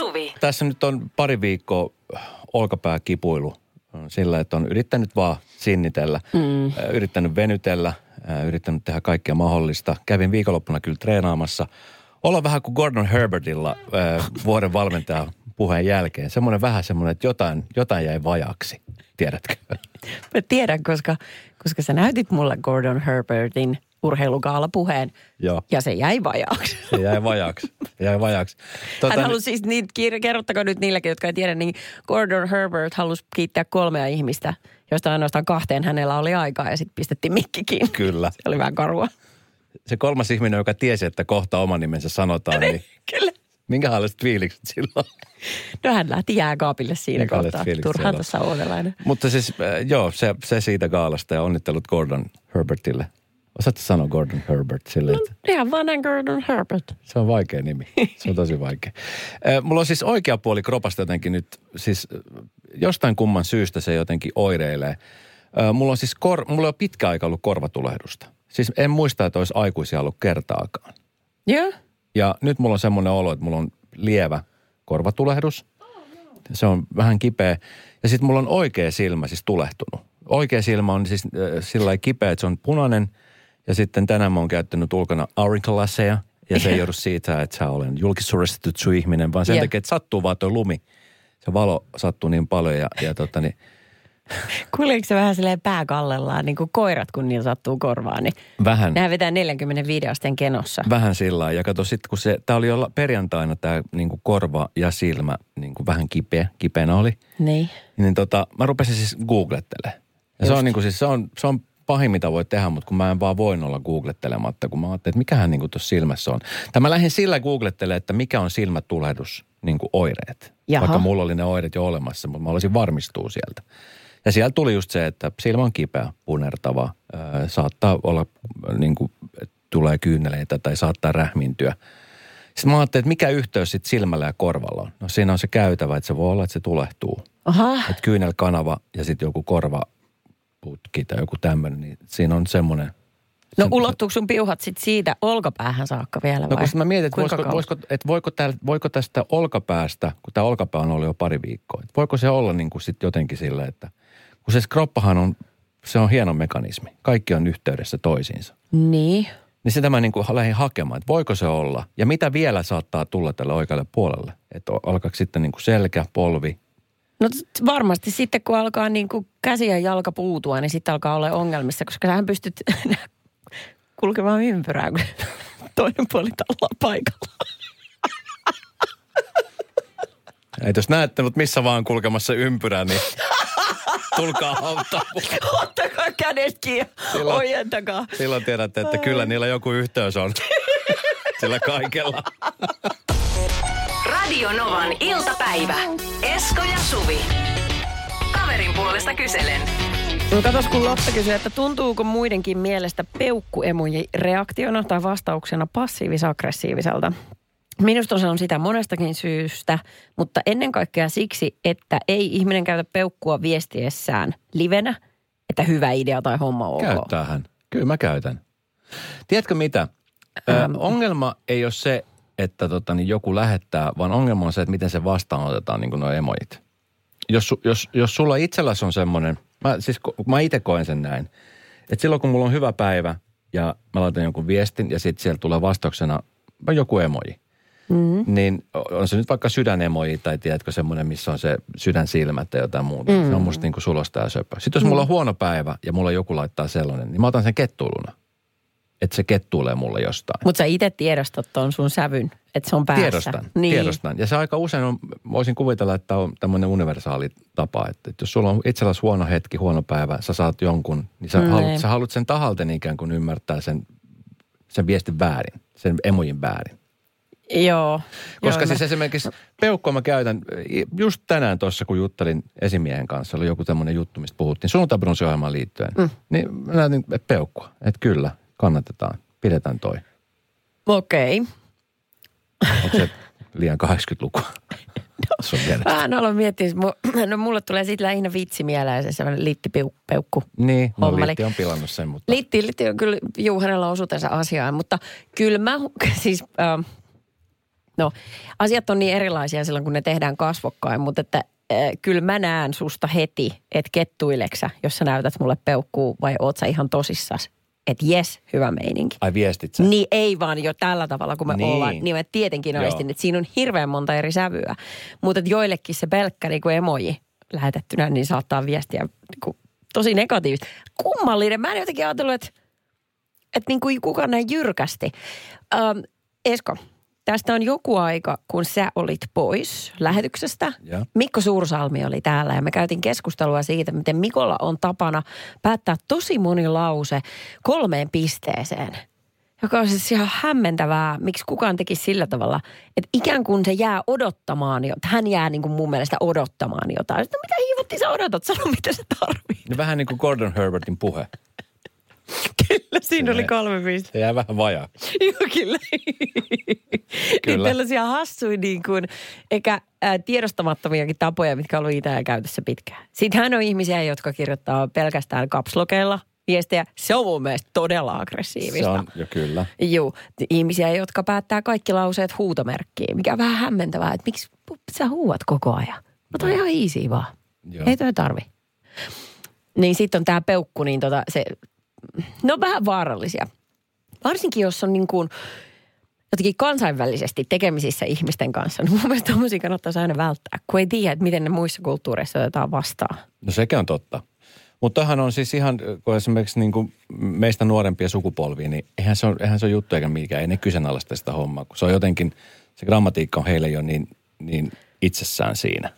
Suvi. Tässä nyt on pari viikkoa olkapää kipuilu sillä, että on yrittänyt vaan sinnitellä, mm. yrittänyt venytellä, yrittänyt tehdä kaikkea mahdollista. Kävin viikonloppuna kyllä treenaamassa. Olla vähän kuin Gordon Herbertilla vuoden valmentaja puheen jälkeen. Semmoinen vähän semmoinen, että jotain, jotain jäi vajaksi. Tiedätkö? Mä tiedän, koska, koska sä näytit mulle Gordon Herbertin urheilukaalapuheen. Joo. Ja se jäi vajaaksi. Se jäi vajaaksi. Jäi vajaaksi. Tota, Hän halusi siis, niin, kerrottako nyt niillekin, jotka ei tiedä, niin Gordon Herbert halusi kiittää kolmea ihmistä, joista ainoastaan kahteen hänellä oli aikaa ja sitten pistettiin mikkikin. Kyllä. Se oli vähän karua. Se kolmas ihminen, joka tiesi, että kohta oman nimensä sanotaan, niin... Kyllä. Minkälaiset fiilikset silloin? No hän lähti jääkaapille siinä kohtaa. Turhaan oodelainen. Mutta siis äh, joo, se, se siitä gaalasta ja onnittelut Gordon Herbertille. Osaatko sanoa Gordon Herbert silleen, että... No, ihan vaan Gordon Herbert. Se on vaikea nimi. Se on tosi vaikea. Mulla on siis oikea puoli kropasta jotenkin nyt, siis jostain kumman syystä se jotenkin oireilee. Mulla on siis kor, mulla on pitkä aika ollut korvatulehdusta. Siis en muista, että olisi aikuisia ollut kertaakaan. Joo. Yeah. Ja nyt mulla on semmoinen olo, että mulla on lievä korvatulehdus. Se on vähän kipeä. Ja sitten mulla on oikea silmä siis tulehtunut. Oikea silmä on siis äh, sillä kipeä, että se on punainen. Ja sitten tänään mä oon käyttänyt ulkona aurinkolasseja. Ja se ei joudu siitä, että sä olen julkisuudestettu ihminen, vaan sen yeah. takia, että sattuu vaan tuo lumi. Se valo sattuu niin paljon ja, ja tota niin, Kuuliko se vähän silleen pääkallellaan, niin kuin koirat, kun niillä sattuu korvaan, niin vähän. nehän vetää 45 asteen kenossa. Vähän sillä Ja kato sitten, kun se, tämä oli jo perjantaina tämä niin kuin korva ja silmä niin kuin vähän kipeä, kipeänä oli. Niin. Niin tota, mä rupesin siis googlettelemaan. Ja se on, niin kuin, siis, se, on, se on pahin, mitä voi tehdä, mutta kun mä en vaan voin olla googlettelematta, kun mä ajattelin, että mikähän niin tuossa silmässä on. Tai mä lähdin sillä googlettelemaan, että mikä on silmätulehdus niin kuin oireet. Jaha. Vaikka mulla oli ne oireet jo olemassa, mutta mä olisin varmistua sieltä. Ja siellä tuli just se, että silmä on kipeä, punertava, saattaa olla niin kuin, tulee kyyneleitä tai saattaa rähmintyä. Sitten mä ajattelin, että mikä yhteys sitten silmällä ja korvalla on. No siinä on se käytävä, että se voi olla, että se tulehtuu. Aha. Että kyynelkanava ja sitten joku korva putki tai joku tämmöinen, niin siinä on semmoinen. No ulottuuko sun piuhat sitten siitä olkapäähän saakka vielä vai? No kun mä mietin, että voisiko, voisiko, että voiko, tää, voiko tästä olkapäästä, kun tämä olkapää on ollut jo pari viikkoa, että voiko se olla niin kuin sitten jotenkin sillä, että kun se skroppahan on, se on hieno mekanismi. Kaikki on yhteydessä toisiinsa. Niin. Niin sitä mä niin kuin lähdin hakemaan, että voiko se olla. Ja mitä vielä saattaa tulla tälle oikealle puolelle. Että alkaako sitten niin kuin selkä, polvi. No varmasti sitten kun alkaa niin kuin käsi ja jalka puutua, niin sitten alkaa olla ongelmissa, koska sähän pystyt kulkemaan ympyrää, kun toinen puoli ollaan paikalla. Ei jos näette, mutta missä vaan kulkemassa ympyrää, niin tulkaa auttaa Ottakaa kädet kiinni, silloin, ojentakaa. Silloin tiedätte, että kyllä niillä joku yhteys on. Sillä kaikella. Radio Novan iltapäivä. Esko ja Suvi. Kaverin puolesta kyselen. No katos, kun Lotta kysyy, että tuntuuko muidenkin mielestä peukkuemuji reaktiona tai vastauksena passiivis-aggressiiviselta? Minusta se on sitä monestakin syystä, mutta ennen kaikkea siksi, että ei ihminen käytä peukkua viestiessään livenä, että hyvä idea tai homma on Käyttää hän. Kyllä mä käytän. Tiedätkö mitä? Ähm. Ö, ongelma ei ole se, että tota, niin joku lähettää, vaan ongelma on se, että miten se vastaanotetaan niin kuin nuo emojit. Jos, jos, jos sulla itselläsi on semmoinen, mä, siis mä itse koen sen näin, että silloin kun mulla on hyvä päivä ja mä laitan jonkun viestin ja sitten sieltä tulee vastauksena joku emoji – mm. niin on se nyt vaikka sydänemoji tai tiedätkö semmoinen, missä on se sydänsilmät tai jotain muuta. Mm. Se on musta niin kuin sulosta ja söpö. Sitten jos mm. mulla on huono päivä ja mulla joku laittaa sellainen, niin mä otan sen kettuiluna. Että se kettuilee mulle jostain. Mutta sä itse tiedostat ton sun sävyn, että se on päässä. Tiedostan, niin. tiedostan. Ja se aika usein on, voisin kuvitella, että on tämmöinen universaali tapa, että, että jos sulla on itselläsi huono hetki, huono päivä, sä saat jonkun, niin sä, mm. haluat, sä haluat sen tahalten ikään kuin ymmärtää sen, sen viestin väärin, sen emojin väärin. Joo. Koska joo, siis mä... esimerkiksi peukkoa mä käytän, just tänään tuossa kun juttelin esimiehen kanssa, oli joku tämmöinen juttu, mistä puhuttiin sunnuntaibronsiohjelmaan liittyen, mm. niin mä näytin peukkua, että kyllä, kannatetaan, pidetään toi. Okei. Okay. Onko se liian 80-lukua? Vähän aloin miettiä, no mulle tulee siitä lähinnä vitsi mieleen se sellainen littipeukku. Niin, no litti on pilannut sen, mutta... Litti, litti on kyllä, juu, hänellä osuutensa asiaan, mutta kyllä mä, siis... Äh, No, asiat on niin erilaisia silloin, kun ne tehdään kasvokkain, mutta että äh, kyllä mä näen susta heti, että kettuileksä, jos sä näytät mulle peukkuu vai oot sä ihan tosissas. Että jes, hyvä meininki. Ai viestit sä? Niin ei vaan jo tällä tavalla, kun me Niin. ollaan. Niin mä tietenkin Joo. aistin, että siinä on hirveän monta eri sävyä. Mutta joillekin se pelkkä niin kuin emoji lähetettynä, niin saattaa viestiä niin kuin, tosi negatiivista. Kummallinen. Mä en jotenkin ajatellut, että, että niin kuin kukaan näin jyrkästi. Ähm, Esko, tästä on joku aika, kun sä olit pois lähetyksestä. Joo. Mikko Suursalmi oli täällä ja me käytiin keskustelua siitä, miten Mikolla on tapana päättää tosi moni lause kolmeen pisteeseen. Joka on siis ihan hämmentävää, miksi kukaan teki sillä tavalla, että ikään kuin se jää odottamaan, jo- hän jää niin kuin mun mielestä odottamaan jotain. Sitten, mitä hiivotti sä odotat, sano mitä se tarvii. No vähän niin kuin Gordon Herbertin puhe. Kyllä, siinä oli Se- kolme pistettä. Jää vähän vajaa. Joo, kyllä. Kyllä. Niin tällaisia hassuja niin kuin, eikä ää, tiedostamattomiakin tapoja, mitkä on ollut itään käytössä pitkään. Sittenhän on ihmisiä, jotka kirjoittaa pelkästään kapslokeilla viestejä. Se on mun mielestä todella aggressiivista. Se on, jo kyllä. Joo, ihmisiä, jotka päättää kaikki lauseet huutomerkkiin, mikä on vähän hämmentävää, että miksi sä huuat koko ajan. No toi on ihan easy vaan. Joo. Ei toi tarvi. Niin sitten on tämä peukku, niin tota, se, ne on vähän vaarallisia. Varsinkin jos on niin kuin jotenkin kansainvälisesti tekemisissä ihmisten kanssa, niin mun mielestä tommosia kannattaisi aina välttää, kun ei tiedä, että miten ne muissa kulttuureissa otetaan vastaan. No sekin on totta. Mutta toihan on siis ihan, kun esimerkiksi niin kuin meistä nuorempia sukupolvia, niin eihän se, on, eihän se ole juttu eikä mikään. Ei ne kyseenalaista sitä hommaa, kun se on jotenkin, se grammatiikka on heille jo niin, niin itsessään siinä.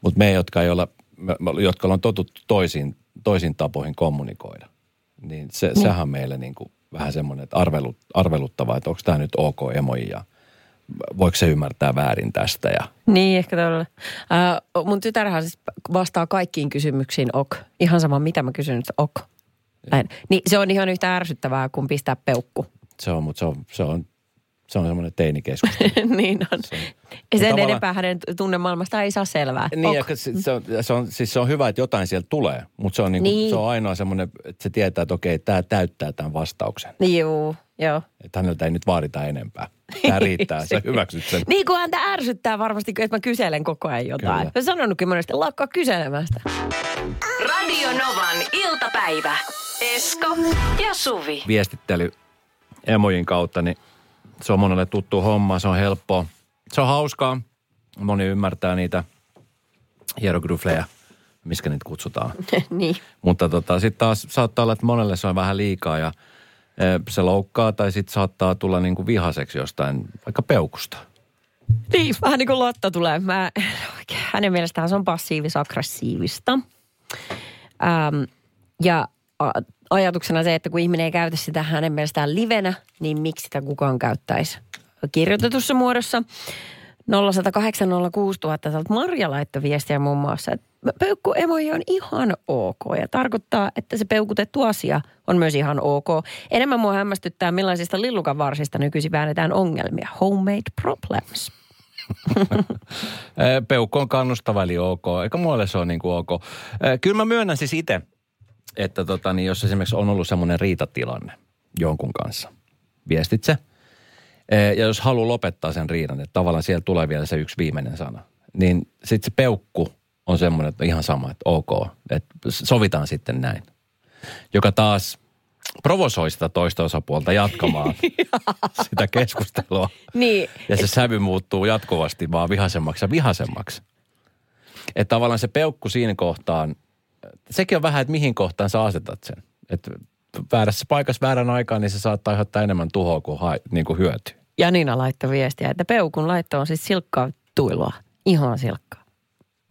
Mutta me, jotka ei olla, me- jotka ollaan totuttu toisiin, toisiin tapoihin kommunikoida, niin, se, niin. sehän on meille niin kuin vähän semmoinen, että arvelut, arveluttavaa, että onko tämä nyt ok emoji ja voiko se ymmärtää väärin tästä ja Niin, ehkä todella. Äh, mun tytärhän siis vastaa kaikkiin kysymyksiin ok. Ihan sama, mitä mä kysyn, että ok. Niin se on ihan yhtä ärsyttävää kuin pistää peukku. se on, mutta se on, se on, se on semmoinen teinikeskustelu. niin on. Ja sen tavallaan- enempää hänen tunnemaailmasta ei saa selvää. Niin, Ok. ja se, se, on, se, on, siis se on hyvä, että jotain sieltä tulee, mutta se on, niinku, Niin. se on ainoa semmoinen, että se tietää, että okei, tämä täyttää tämän vastauksen. Joo, joo. Että häneltä ei nyt vaadita enempää. Tämä riittää, sä hyväksyt sen. Niin kuin häntä ärsyttää varmasti, että mä kyselen koko ajan jotain. Kyllä. Mä sanonutkin monesti, lakkaa kyselemästä. Radio Novan iltapäivä. Esko ja Suvi. Viestittely emojin kautta, niin se on monelle tuttu homma, se on helppoa. Se on hauskaa, moni ymmärtää niitä hieroglyflejä, miskä niitä kutsutaan. niin. Mutta tota, sitten taas saattaa olla, että monelle se on vähän liikaa ja e, se loukkaa tai sitten saattaa tulla niinku vihaseksi jostain, vaikka peukusta. Niin, vähän niin kuin Lotta tulee. Mä, hänen mielestään se on passiivis-aggressiivista. Ähm, ja ajatuksena se, että kun ihminen ei käytä sitä hänen mielestään livenä, niin miksi sitä kukaan käyttäisi kirjoitetussa muodossa. 0806000 täältä Marja laittoi viestiä muun muassa, että peukku emoji on ihan ok ja tarkoittaa, että se peukutettu asia on myös ihan ok. Enemmän mua hämmästyttää, millaisista lillukanvarsista nykyisin väännetään ongelmia. Homemade problems. Peukku on kannustava eli ok, eikä mulle se on niin kuin ok. Kyllä mä myönnän siis itse, että tota, niin jos esimerkiksi on ollut semmoinen riitatilanne jonkun kanssa, viestit se. E, Ja jos haluaa lopettaa sen riidan, että tavallaan siellä tulee vielä se yksi viimeinen sana, niin sitten se peukku on semmoinen, että ihan sama, että ok, että sovitaan sitten näin. Joka taas provosoi sitä toista osapuolta jatkamaan sitä keskustelua. Niin, Ja se sävy muuttuu jatkuvasti vaan vihasemmaksi ja vihasemmaksi. Että tavallaan se peukku siinä kohtaan, sekin on vähän, että mihin kohtaan sä asetat sen. Että väärässä paikassa väärän aikaan, niin se saattaa aiheuttaa enemmän tuhoa kuin, ha, niin kuin hyötyä. Janina laittoi viestiä, että peukun laitto on siis silkkaa tuilua. Ihan silkkaa.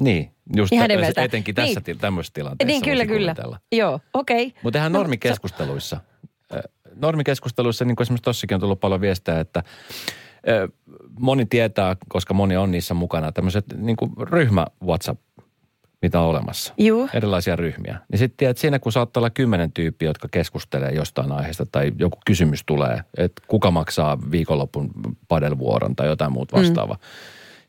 Niin, just Ihan tä- nimeltä. etenkin tässä Niin. niin. tämmöisessä tilanteessa. Niin, kyllä, kyllä. kuvitella. Joo, okei. Okay. Mutta eihän normikeskusteluissa, äh, normikeskusteluissa, niin kuin esimerkiksi tossakin on tullut paljon viestejä, että moni tietää, koska moni on niissä mukana, tämmöiset niin kuin ryhmä WhatsApp, mitä on olemassa. Juu. Erilaisia ryhmiä. Niin sitten tiedät, siinä kun saattaa olla kymmenen tyyppiä, jotka keskustelee jostain aiheesta tai joku kysymys tulee, että kuka maksaa viikonlopun padelvuoron tai jotain muuta vastaavaa. Mm.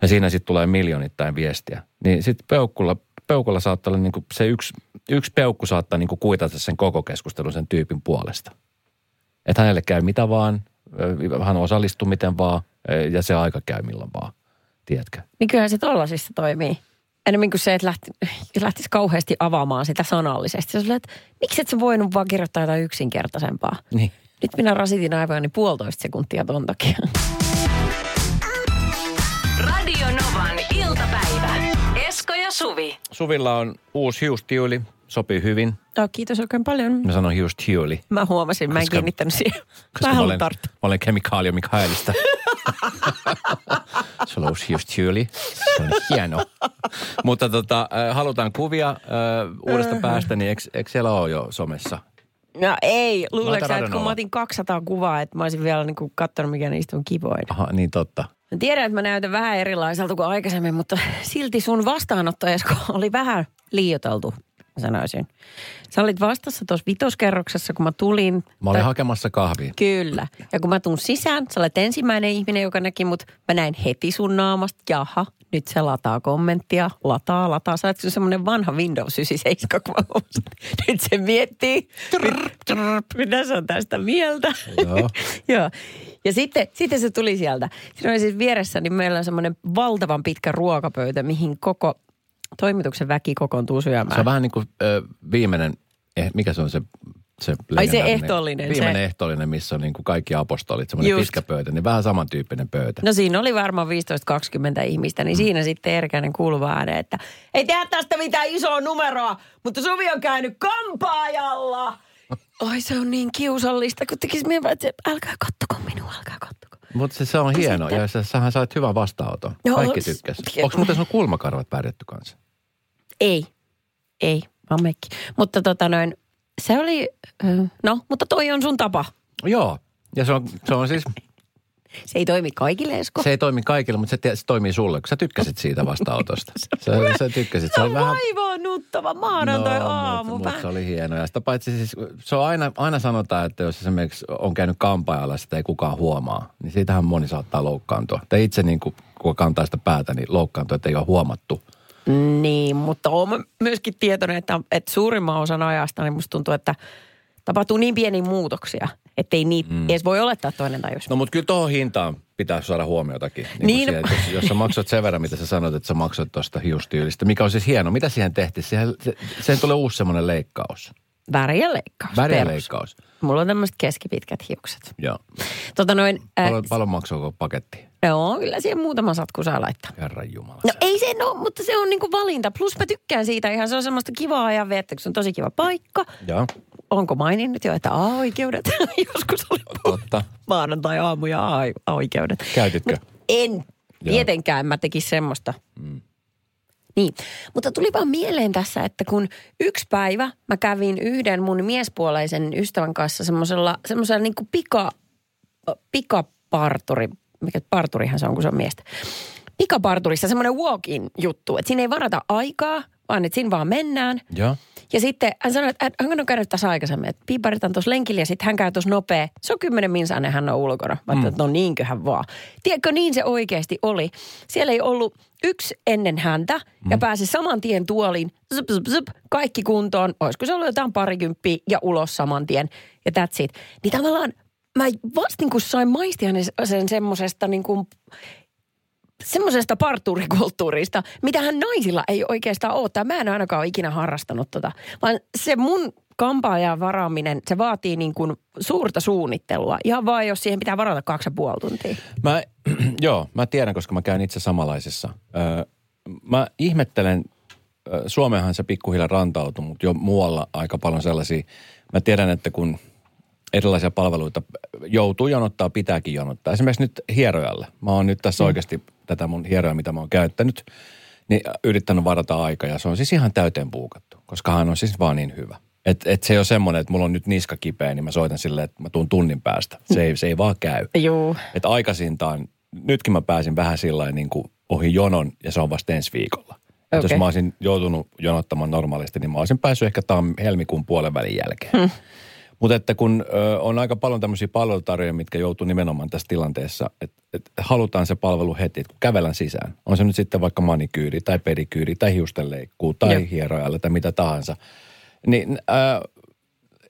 Ja siinä sitten tulee miljoonittain viestiä. Niin sitten peukulla, peukulla saattaa olla niin kuin se yksi, yksi peukku saattaa niin kuin kuitata sen koko keskustelun sen tyypin puolesta. Että hänelle käy mitä vaan, hän osallistuu miten vaan. Ja se aika käy milloin vaan, tiedätkö? Niin kyllähän se tollasissa toimii. Enemmän kuin se, että lähti, lähtisi kauheasti avaamaan sitä sanallisesti. Se on että miksi et sä voinut vaan kirjoittaa jotain yksinkertaisempaa? Niin. Nyt minä rasitin aivojani puolitoista sekuntia ton takia. Radio Novan iltapäivä. Esko ja Suvi. Suvilla on uusi hiustiuli, sopii hyvin. Oh, kiitos oikein paljon. Mä sanon hiustiuli. Mä huomasin, mä en Koska- kiinnittänyt siihen. Koska Mä mä olen, tarttua. mä olen kemikaalio Mikaelista. On uusi hiustiuli. Se on hieno. Mutta tota, äh, halutaan kuvia äh, uudesta päästä, niin eikö, eikö siellä ole jo somessa? No ei, Laita luuleeko sä, että kun mä otin 200 kuvaa, että mä olisin vielä niinku katsonut, mikä niistä on kivoin. Aha, niin totta. Mä tiedän, että mä näytän vähän erilaiselta kuin aikaisemmin, mutta silti sun vastaanotto, Esko, oli vähän liioteltu, sanoisin. Sä olit vastassa tuossa vitoskerroksessa, kun mä tulin. Mä olin Tai- hakemassa kahvia. Kyllä. Ja kun mä tuun sisään, sä olet ensimmäinen ihminen, joka näki mut. Mä näin heti sun naamasta, jaha, nyt se lataa kommenttia, lataa, lataa. Sä oot semmoinen vanha Windows 97, kun mä huomasin. Nyt se miettii, mit- trrr, mitä se on tästä mieltä. Joo. Joo. Ja sitten, sitten se tuli sieltä. Siinä oli siis vieressä, niin meillä on semmoinen valtavan pitkä ruokapöytä, mihin koko toimituksen väki kokoontuu syömään. Se on vähän niin kuin ö, viimeinen, eh, mikä se on se se Ai se ehtoollinen, Viimeinen se- ehtoollinen, missä on niin kuin kaikki apostolit, semmoinen pitkä pöytä, niin vähän samantyyppinen pöytä. No siinä oli varmaan 15-20 ihmistä, niin siinä sitten Erkäinen kuuluva ääne, että ei tehdä tästä mitään isoa numeroa, mutta Suvi on käynyt kampaajalla. Ai se on niin kiusallista, kun tekisi mieltä, että älkää kattoko minua, älkää kattoko. Mutta se, se on hieno sitten- ja sä, sähän sait hyvän vastaanoton. Joo, Kaikki s- tykkäs. Onko muuten sun kulmakarvat pärjätty kanssa? Ei, ei, oon mekki. Mutta tota noin, se oli, no, mutta toi on sun tapa. Joo. Ja se on, se on siis, Se ei toimi kaikille, Esko. se ei toimi kaikille, mutta se, tie- se toimii sulle, kun sä tykkäsit siitä vastaanotosta. Sä, sä tykkäsit. Se Se on vähän... vaivaannuttava maanantai-aamu. No, mutta, Vähän- se oli hieno. Ja sitä paitsi siis, se on aina, aina sanotaan, että jos esimerkiksi on käynyt kampaajalla, sitä ei kukaan huomaa, niin siitähän moni saattaa loukkaantua. Tai itse niin kuin, kun kantaa sitä päätä, niin loukkaantua, että ei ole huomattu. Niin, mutta olen myöskin tietoinen, että, että suurimman osan ajasta niin musta tuntuu, että tapahtuu niin pieniä muutoksia, ettei niitä mm. edes voi olettaa toinen tajus. No mutta kyllä tuohon hintaan pitää saada huomiotakin. Niin, Niin. Siihen, jos, jos sä maksat sen verran, mitä sä sanoit, että sä maksat tuosta hiustyylistä, mikä on siis hieno. Mitä siihen tehtiin? Siihen, se, siihen tulee uusi semmoinen leikkaus. Väriä leikkaus. Väriä leikkaus. Mulla on tämmöiset keskipitkät hiukset. Joo. Tota noin, äh, Paljon, paljon paketti? joo, kyllä siihen muutama satku saa laittaa. Herran Jumala. No ei se no, mutta se on niinku valinta. Plus mä tykkään siitä ihan, se on semmoista kivaa ajanviettä, kun se on tosi kiva paikka. Joo, Onko maininnut jo, että A-oikeudet? Joskus oli totta. maanantai-aamu ja A-oikeudet. Käytitkö? Mut en. Tietenkään mä tekisin semmoista. Mm. Niin, mutta tuli vaan mieleen tässä, että kun yksi päivä mä kävin yhden mun miespuoleisen ystävän kanssa semmoisella, semmoisella niin kuin pika, pikaparturi, mikä parturihan se on, kun se on miestä. Pikaparturissa semmoinen walk-in juttu, että siinä ei varata aikaa, vaan että siinä vaan mennään. Joo. Ja sitten hän sanoi, että hän on käynyt tässä aikaisemmin, että piiparit on tuossa lenkillä ja sitten hän käy tuossa nopea. Se on kymmenen minsainen, hän on ulkona. Mä mm. että no niinköhän vaan. Tiedätkö, niin se oikeasti oli. Siellä ei ollut yksi ennen häntä mm. ja pääsi saman tien tuoliin. Zup, zup, zup, kaikki kuntoon. Olisiko se ollut jotain parikymppiä ja ulos saman tien. Ja that's it. Niin tavallaan mä vasta niin kuin sain maistia sen semmoisesta niin kuin semmoisesta parturikulttuurista, mitähän naisilla ei oikeastaan ole. Tai mä en ainakaan ole ikinä harrastanut tota. Vaan se mun kampaajan varaaminen, se vaatii niin kuin suurta suunnittelua. Ihan vaan, jos siihen pitää varata kaksi ja puoli tuntia. Mä, joo, mä tiedän, koska mä käyn itse samanlaisessa. Öö, mä ihmettelen, ö, Suomeenhan se pikkuhiljaa rantautui, mutta jo muualla aika paljon sellaisia. Mä tiedän, että kun erilaisia palveluita joutuu jonottaa, pitääkin jonottaa. Esimerkiksi nyt hierojalle. Mä oon nyt tässä mm. oikeasti tätä mun hieroja, mitä mä oon käyttänyt, niin yrittänyt varata aikaa ja se on siis ihan täyteen puukattu, koska hän on siis vaan niin hyvä. Et, et se ei ole semmoinen, että mulla on nyt niska kipeä, niin mä soitan silleen, että mä tuun tunnin päästä. Se ei, se ei vaan käy. Joo. Että aikaisintaan, nytkin mä pääsin vähän sillä niin kuin ohi jonon ja se on vasta ensi viikolla. Okay. Okei. Jos mä olisin joutunut jonottamaan normaalisti, niin mä olisin päässyt ehkä tam helmikuun puolen välin jälkeen. Hmm. Mutta että kun ö, on aika paljon tämmöisiä palvelutarjoajia, mitkä joutuu nimenomaan tässä tilanteessa, että et halutaan se palvelu heti, että kun kävellään sisään. On se nyt sitten vaikka manikyyri tai pedikyyri tai hiustenleikkuu tai Joo. hierojalle tai mitä tahansa. Niin äh,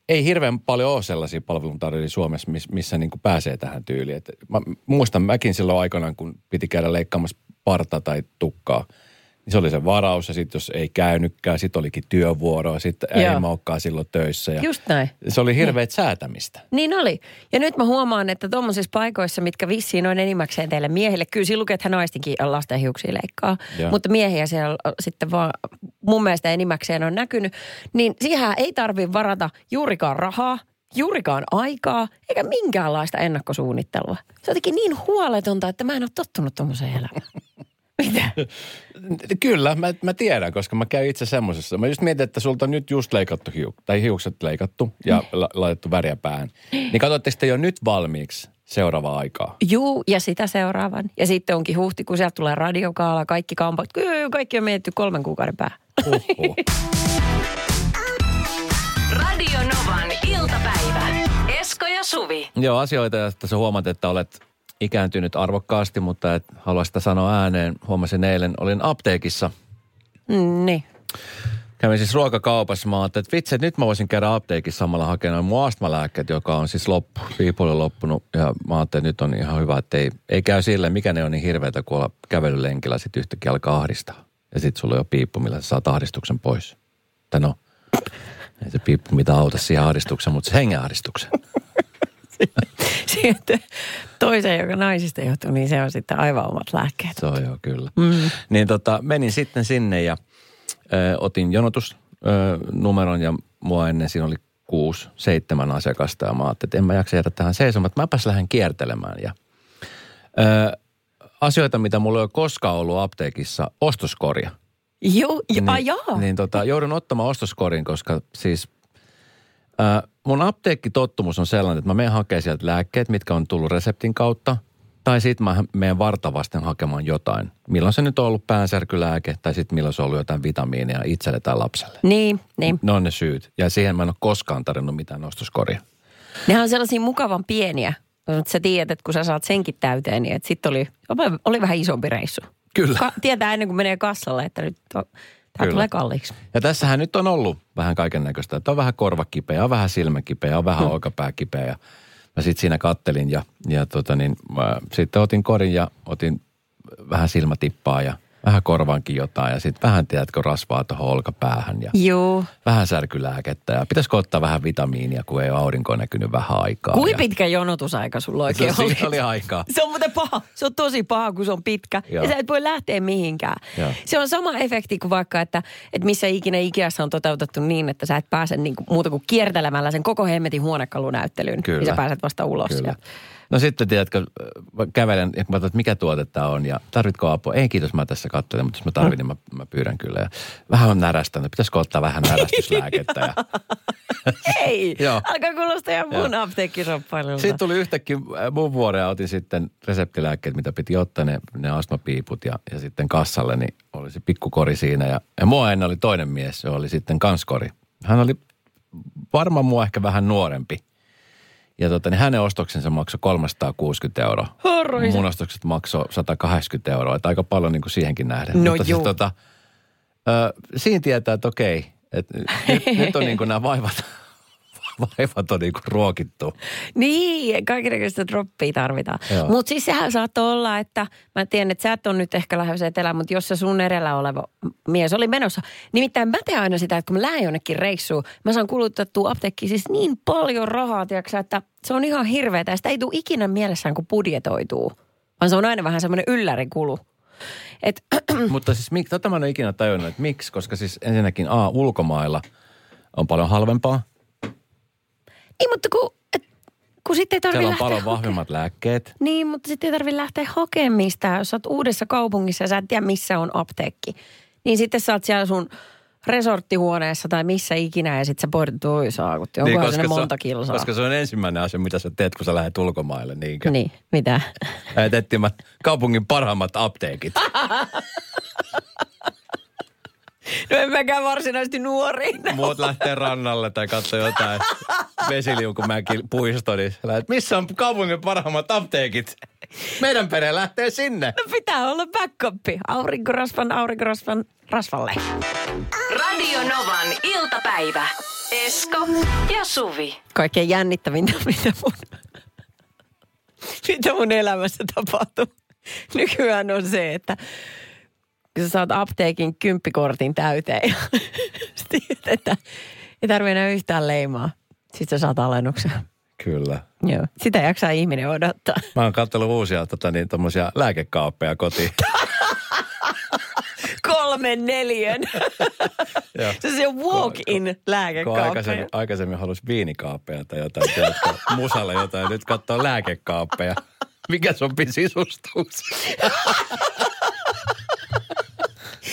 ei hirveän paljon ole sellaisia palveluntarjoajia Suomessa, miss, missä niin kuin pääsee tähän tyyliin. Et mä muistan mäkin silloin aikanaan, kun piti käydä leikkaamassa parta tai tukkaa, niin se oli se varaus ja sitten jos ei käynytkään, sitten olikin työvuoroa, sitten ei olekaan silloin töissä. Ja Just näin. Se oli hirveät säätämistä. Niin oli. Ja nyt mä huomaan, että tuommoisissa paikoissa, mitkä vissiin on enimmäkseen teille miehille, kyllä siinä lukee, että naistinkin lasten hiuksia leikkaa, Joo. mutta miehiä siellä sitten vaan mun mielestä enimmäkseen on näkynyt, niin siihen ei tarvi varata juurikaan rahaa, juurikaan aikaa, eikä minkäänlaista ennakkosuunnittelua. Se on jotenkin niin huoletonta, että mä en ole tottunut tuommoiseen elämään. Mitä? Kyllä, mä, mä tiedän, koska mä käyn itse semmoisessa. Mä just mietin, että sulta on nyt just leikattu hiuk, tai hiukset leikattu ja la, laitettu väriä päähän. Niin katsotteko te jo nyt valmiiksi seuraavaa aikaa? Juu, ja sitä seuraavan. Ja sitten onkin huhtikuun, sieltä tulee radiokaala, kaikki kampat. Kyllä, kaikki on mietitty kolmen kuukauden päähän. Radio Novan iltapäivä. Esko ja Suvi. Joo, asioita, että sä huomaat, että olet ikääntynyt arvokkaasti, mutta et halua sitä sanoa ääneen. Huomasin eilen, olin apteekissa. Mm, niin. Kävin siis ruokakaupassa. Mä ajattelin, että vitsi, että nyt mä voisin käydä apteekissa samalla hakemaan mun astmalääkkeet, joka on siis loppu, viipuli loppunut. Ja mä ajattelin, että nyt on ihan hyvä, että ei, ei käy sille, mikä ne on niin hirveätä, kun olla kävelylenkillä sitten yhtäkkiä alkaa ahdistaa. Ja sitten sulla on jo piippu, millä sä saat ahdistuksen pois. Tai no, ei se piippu mitä auta siihen ahdistukseen, mutta se hengenahdistuksen. Sitten toisen, joka naisista johtuu, niin se on sitten aivan omat lääkkeet. Se on joo, kyllä. Mm. Niin tota, menin sitten sinne ja ö, otin jonotusnumeron ja mua ennen siinä oli kuusi, seitsemän asiakasta ja mä ajattelin, että en mä jaksa jäädä tähän seisomaan, että mäpäs lähden kiertelemään. Ja, ö, asioita, mitä mulla ei ole koskaan ollut apteekissa, ostoskorja. Joo, ja, niin, jaa. niin tota, joudun ottamaan ostoskorin, koska siis ää, mun apteekkitottumus on sellainen, että mä menen hakemaan sieltä lääkkeet, mitkä on tullut reseptin kautta. Tai sitten mä menen vartavasten hakemaan jotain. Milloin se nyt on ollut päänsärkylääke tai sitten milloin se on ollut jotain vitamiinia itselle tai lapselle. Niin, niin. Ne on ne syyt. Ja siihen mä en ole koskaan tarjonnut mitään ostoskoria. Nehän on sellaisia mukavan pieniä. Sä tiedät, että kun sä saat senkin täyteen, niin että sitten oli, oli vähän isompi reissu. Kyllä. Ka- tietää ennen kuin menee kassalle, että nyt on, tämä Kyllä. tulee kalliiksi. Ja tässähän nyt on ollut vähän kaiken näköistä. Että on vähän korvakipeä, on vähän silmäkipeä, on vähän olkapääkipeä. Ja mä sitten siinä kattelin ja, ja tota niin, mä sitten otin korin ja otin vähän silmätippaa ja vähän korvaankin jotain. Ja sitten vähän, tiedätkö, rasvaa tuohon olkapäähän ja Joo. vähän särkylääkettä. Ja pitäisikö ottaa vähän vitamiinia, kun ei ole aurinko näkynyt vähän aikaa. Kuinka ja pitkä jonotusaika sulla se, oikein oli? siinä oli aikaa. Se on muuten paha. Se on tosi paha, kun se on pitkä. Joo. Ja sä et voi lähteä mihinkään. Joo. Se on sama efekti kuin vaikka, että, että missä ikinä Ikeassa on toteutettu niin, että sä et pääse niin kuin, muuta kuin kiertelemällä sen koko hemmetin huonekalunäyttelyyn. Kyllä. Niin sä pääset vasta ulos. Kyllä. sieltä. No sitten, tiedätkö, kävelen ja mä että mikä tuote tämä on ja tarvitko apua? Ei kiitos, mä tässä katselen, mutta jos mä tarvin, niin mä, mä pyydän kyllä. Ja vähän on närästänyt, pitäisikö ottaa vähän närästyslääkettä. Ja... Ei, Joo. alkaa kuulostaa ihan mun apteekkisoppailulta. Sitten tuli yhtäkkiä äh, mun vuoro ja otin sitten reseptilääkkeet, mitä piti ottaa, ne, ne astmapiiput ja, ja sitten kassalle, niin oli se pikkukori siinä. Ja, ja mua ennen oli toinen mies, se oli sitten kanskori. Hän oli varmaan mua ehkä vähän nuorempi. Ja tota, niin hänen ostoksensa maksoi 360 euroa. Horroisa. Mun ostokset maksoi 180 euroa, että aika paljon niin kuin siihenkin nähden. No Mutta juu. siis, tota, ö, siinä tietää, että okei, että nyt, nyt on niin kuin nämä vaivat, vaivat on niin kuin ruokittu. Niin, kaikenlaista droppia tarvitaan. Mutta siis sehän saattoi olla, että mä tiedän, että sä et ole nyt ehkä lähdössä etelään, mutta jos se sun edellä oleva mies oli menossa. Nimittäin mä teen aina sitä, että kun mä lähden jonnekin reissuun, mä saan kulutettua apteekkiin siis niin paljon rahaa, tiiäksä, että se on ihan hirveetä. Ja sitä ei tule ikinä mielessään, kun budjetoituu. Vaan se on aina vähän semmoinen yllärikulu. Et, Mutta siis miksi, tota mä en ole ikinä tajunnut, että miksi, koska siis ensinnäkin A, ulkomailla on paljon halvempaa. Niin, mutta kun, et, kun sitten ei tarvitse Siellä on paljon hake- vahvemmat lääkkeet. Niin, mutta sitten ei tarvitse lähteä hakemaan mistään. Jos oot uudessa kaupungissa ja sä et tiedä, missä on apteekki. Niin sitten sä oot siellä sun resorttihuoneessa tai missä ikinä ja sitten sä pohdit, oi saakut, onkohan niin, sinne monta kilsaa. koska se on ensimmäinen asia, mitä sä teet, kun sä lähdet ulkomaille. Niinkö? Niin, mitä? Lähdet etsimään kaupungin parhaimmat apteekit. No en mäkään varsinaisesti nuori. Muut lähtee rannalle tai katsoo jotain vesiliukumäki puisto, niin sä lähdet, missä on kaupungin parhaimmat apteekit? Meidän perhe lähtee sinne. No pitää olla backupi. Aurinkorasvan, aurinkorasvan, rasvalle. Radio Novan iltapäivä. Esko ja Suvi. Kaikkein jännittävintä, mitä mun, mitä mun elämässä tapahtuu nykyään on se, että kun sä saat apteekin kymppikortin täyteen tiedät, että ei tarvitse enää yhtään leimaa. Sitten sä saat alennuksen. Kyllä. Joo. Sitä jaksaa ihminen odottaa. Mä oon katsellut uusia tota, niin, tommosia lääkekaappeja kotiin. Kolmen neljän. Se on se walk-in Kun lääkekaappi. aikaisemmin, aikaisemmin halusi viinikaappeja tai jotain, tiedätkö, musalle jotain, nyt katsoo lääkekaappeja. Mikä sopii sisustuksi?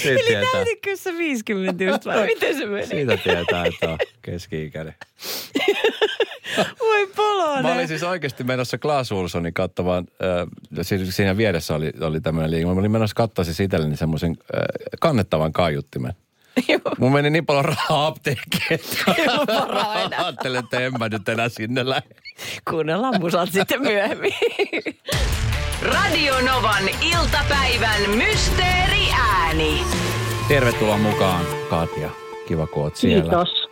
Siitä Eli tietää, näytitkö sä 50 just vai miten se meni? siitä tietää, että on keski-ikäinen. Voi polonen. Mä olin siis oikeasti menossa Klaas Olssonin katsomaan, äh, siis siinä vieressä oli, oli tämmöinen liike. Mä olin menossa katsoa siis itselleni semmoisen äh, kannettavan kaiuttimen. Joo. Mun meni niin paljon rahaa apteekkiin, että ajattelin, että en mä nyt enää sinne lähde. Kuunnellaan musat sitten myöhemmin. Radio Novan iltapäivän mysteeriääni. Tervetuloa mukaan, Katja. Kiva, kun oot siellä. Kiitos.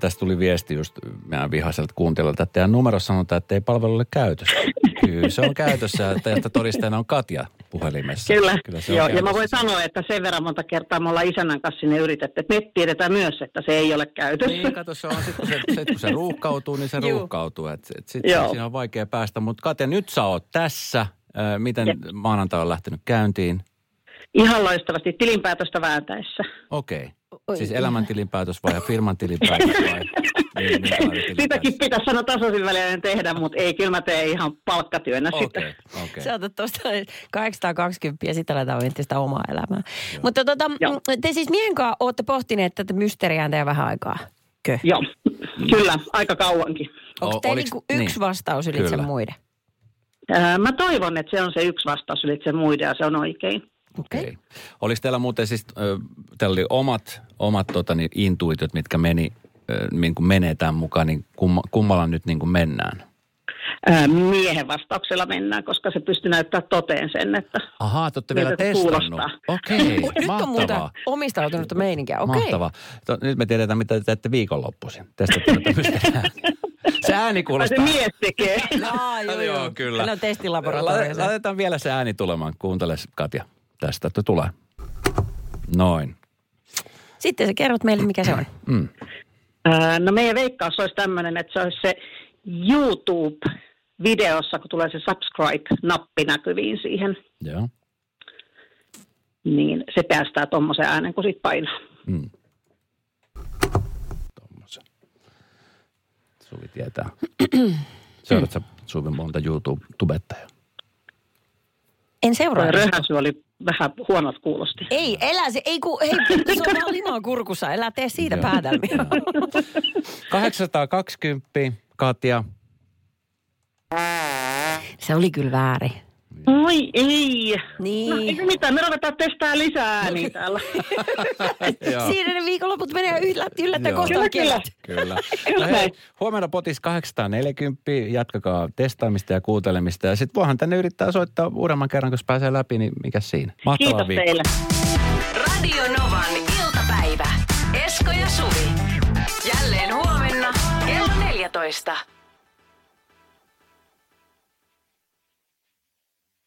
Tästä tuli viesti just meidän vihaiselta kuuntelijalta, että teidän numero sanotaan, että ei palvelu ole käytössä. Kyllä se on käytössä, että, että todisteena on Katja puhelimessa. Kyllä, Kyllä se on Joo, ja mä voin sanoa, että sen verran monta kertaa me ollaan isännän kanssa sinne yritetty, että me tiedetään myös, että se ei ole käytössä. Niin, kato, se on sit, kun se, sit, kun se ruuhkautuu, niin se Juu. ruuhkautuu. Et, et sit, Joo. siinä on vaikea päästä. Mutta Katja, nyt sä oot tässä. Miten Jep. maanantai on lähtenyt käyntiin? Ihan loistavasti tilinpäätöstä vääntäessä. Okei. Oi, Siis elämäntilinpäätös vai firman tilinpäätös vai? Niin, minkälainen tilinpäätös? Sitäkin pitäisi sanoa tasaisin välillä tehdä, mutta ei, kyllä mä teen ihan palkkatyönä sitä. Okei, okei. Sä otat tuosta 820 ja sitten aletaan miettiä sitä omaa elämää. Mutta tota, Joo. te siis miehen kanssa olette pohtineet tätä mysteeriääntä jo vähän aikaa. Kö? Joo, kyllä, aika kauankin. Onko teillä niinku yksi niin. vastaus ylitse Kyllä. muiden? Ää, mä toivon, että se on se yksi vastaus ylitse muiden ja se on oikein. Okei. Okei. Oliko teillä muuten siis, teillä oli omat, omat tota, niin, intuitiot, mitkä meni, niin kuin menee tämän mukaan, niin kumma, kummalla nyt niin kuin mennään? Ää, miehen vastauksella mennään, koska se pystyy näyttämään toteen sen, että Ahaa, te olette vielä testannut. kuulostaa? Okei, Nyt on mahtavaa. omistautunutta meininkiä. Okei. Mahtavaa. To, nyt me tiedetään, mitä te teette viikonloppuisin. Mysteeriä. Se ääni tai se kuulostaa. mies tekee. Aa, joo, joo. Joo, kyllä. On testilaboratoriossa. Laite- Laitetaan vielä se ääni tulemaan. Kuuntele Katja tästä, että tulee. Noin. Sitten sä kerrot meille, mikä se on. Mm. Ää, No meidän veikkaus olisi tämmöinen, että se olisi se YouTube-videossa, kun tulee se subscribe-nappi näkyviin siihen, Joo. niin se päästää tuommoisen äänen, kun sit painaa. Mm. Tommosen. Suvi tietää. Seuraatko sä Suvi monta YouTube-tubettajaa? En seuraa. Röhäsy oli vähän huonot kuulosti. Ei, elä se, ei kun, hei, se on vaan limaa kurkussa, elä tee siitä päätelmiä. 820, Katja. Se oli kyllä väärin. Oi ei. Niin. No, ei se mitään, me ruvetaan testaa lisää ääniä täällä. Joo. Siinä ne viikonloput menee yllättäen Joo. kohtaan Kyllä. Kyllä. Kyllä No hei, näin. huomenna potis 840, jatkakaa testaamista ja kuuntelemista. Ja sitten voihan tänne yrittää soittaa uudemman kerran, kun pääsee läpi, niin mikä siinä? Mahtavaa Kiitos viikkoa. teille. Radio Novan iltapäivä. Esko ja Suvi. Jälleen huomenna kello 14.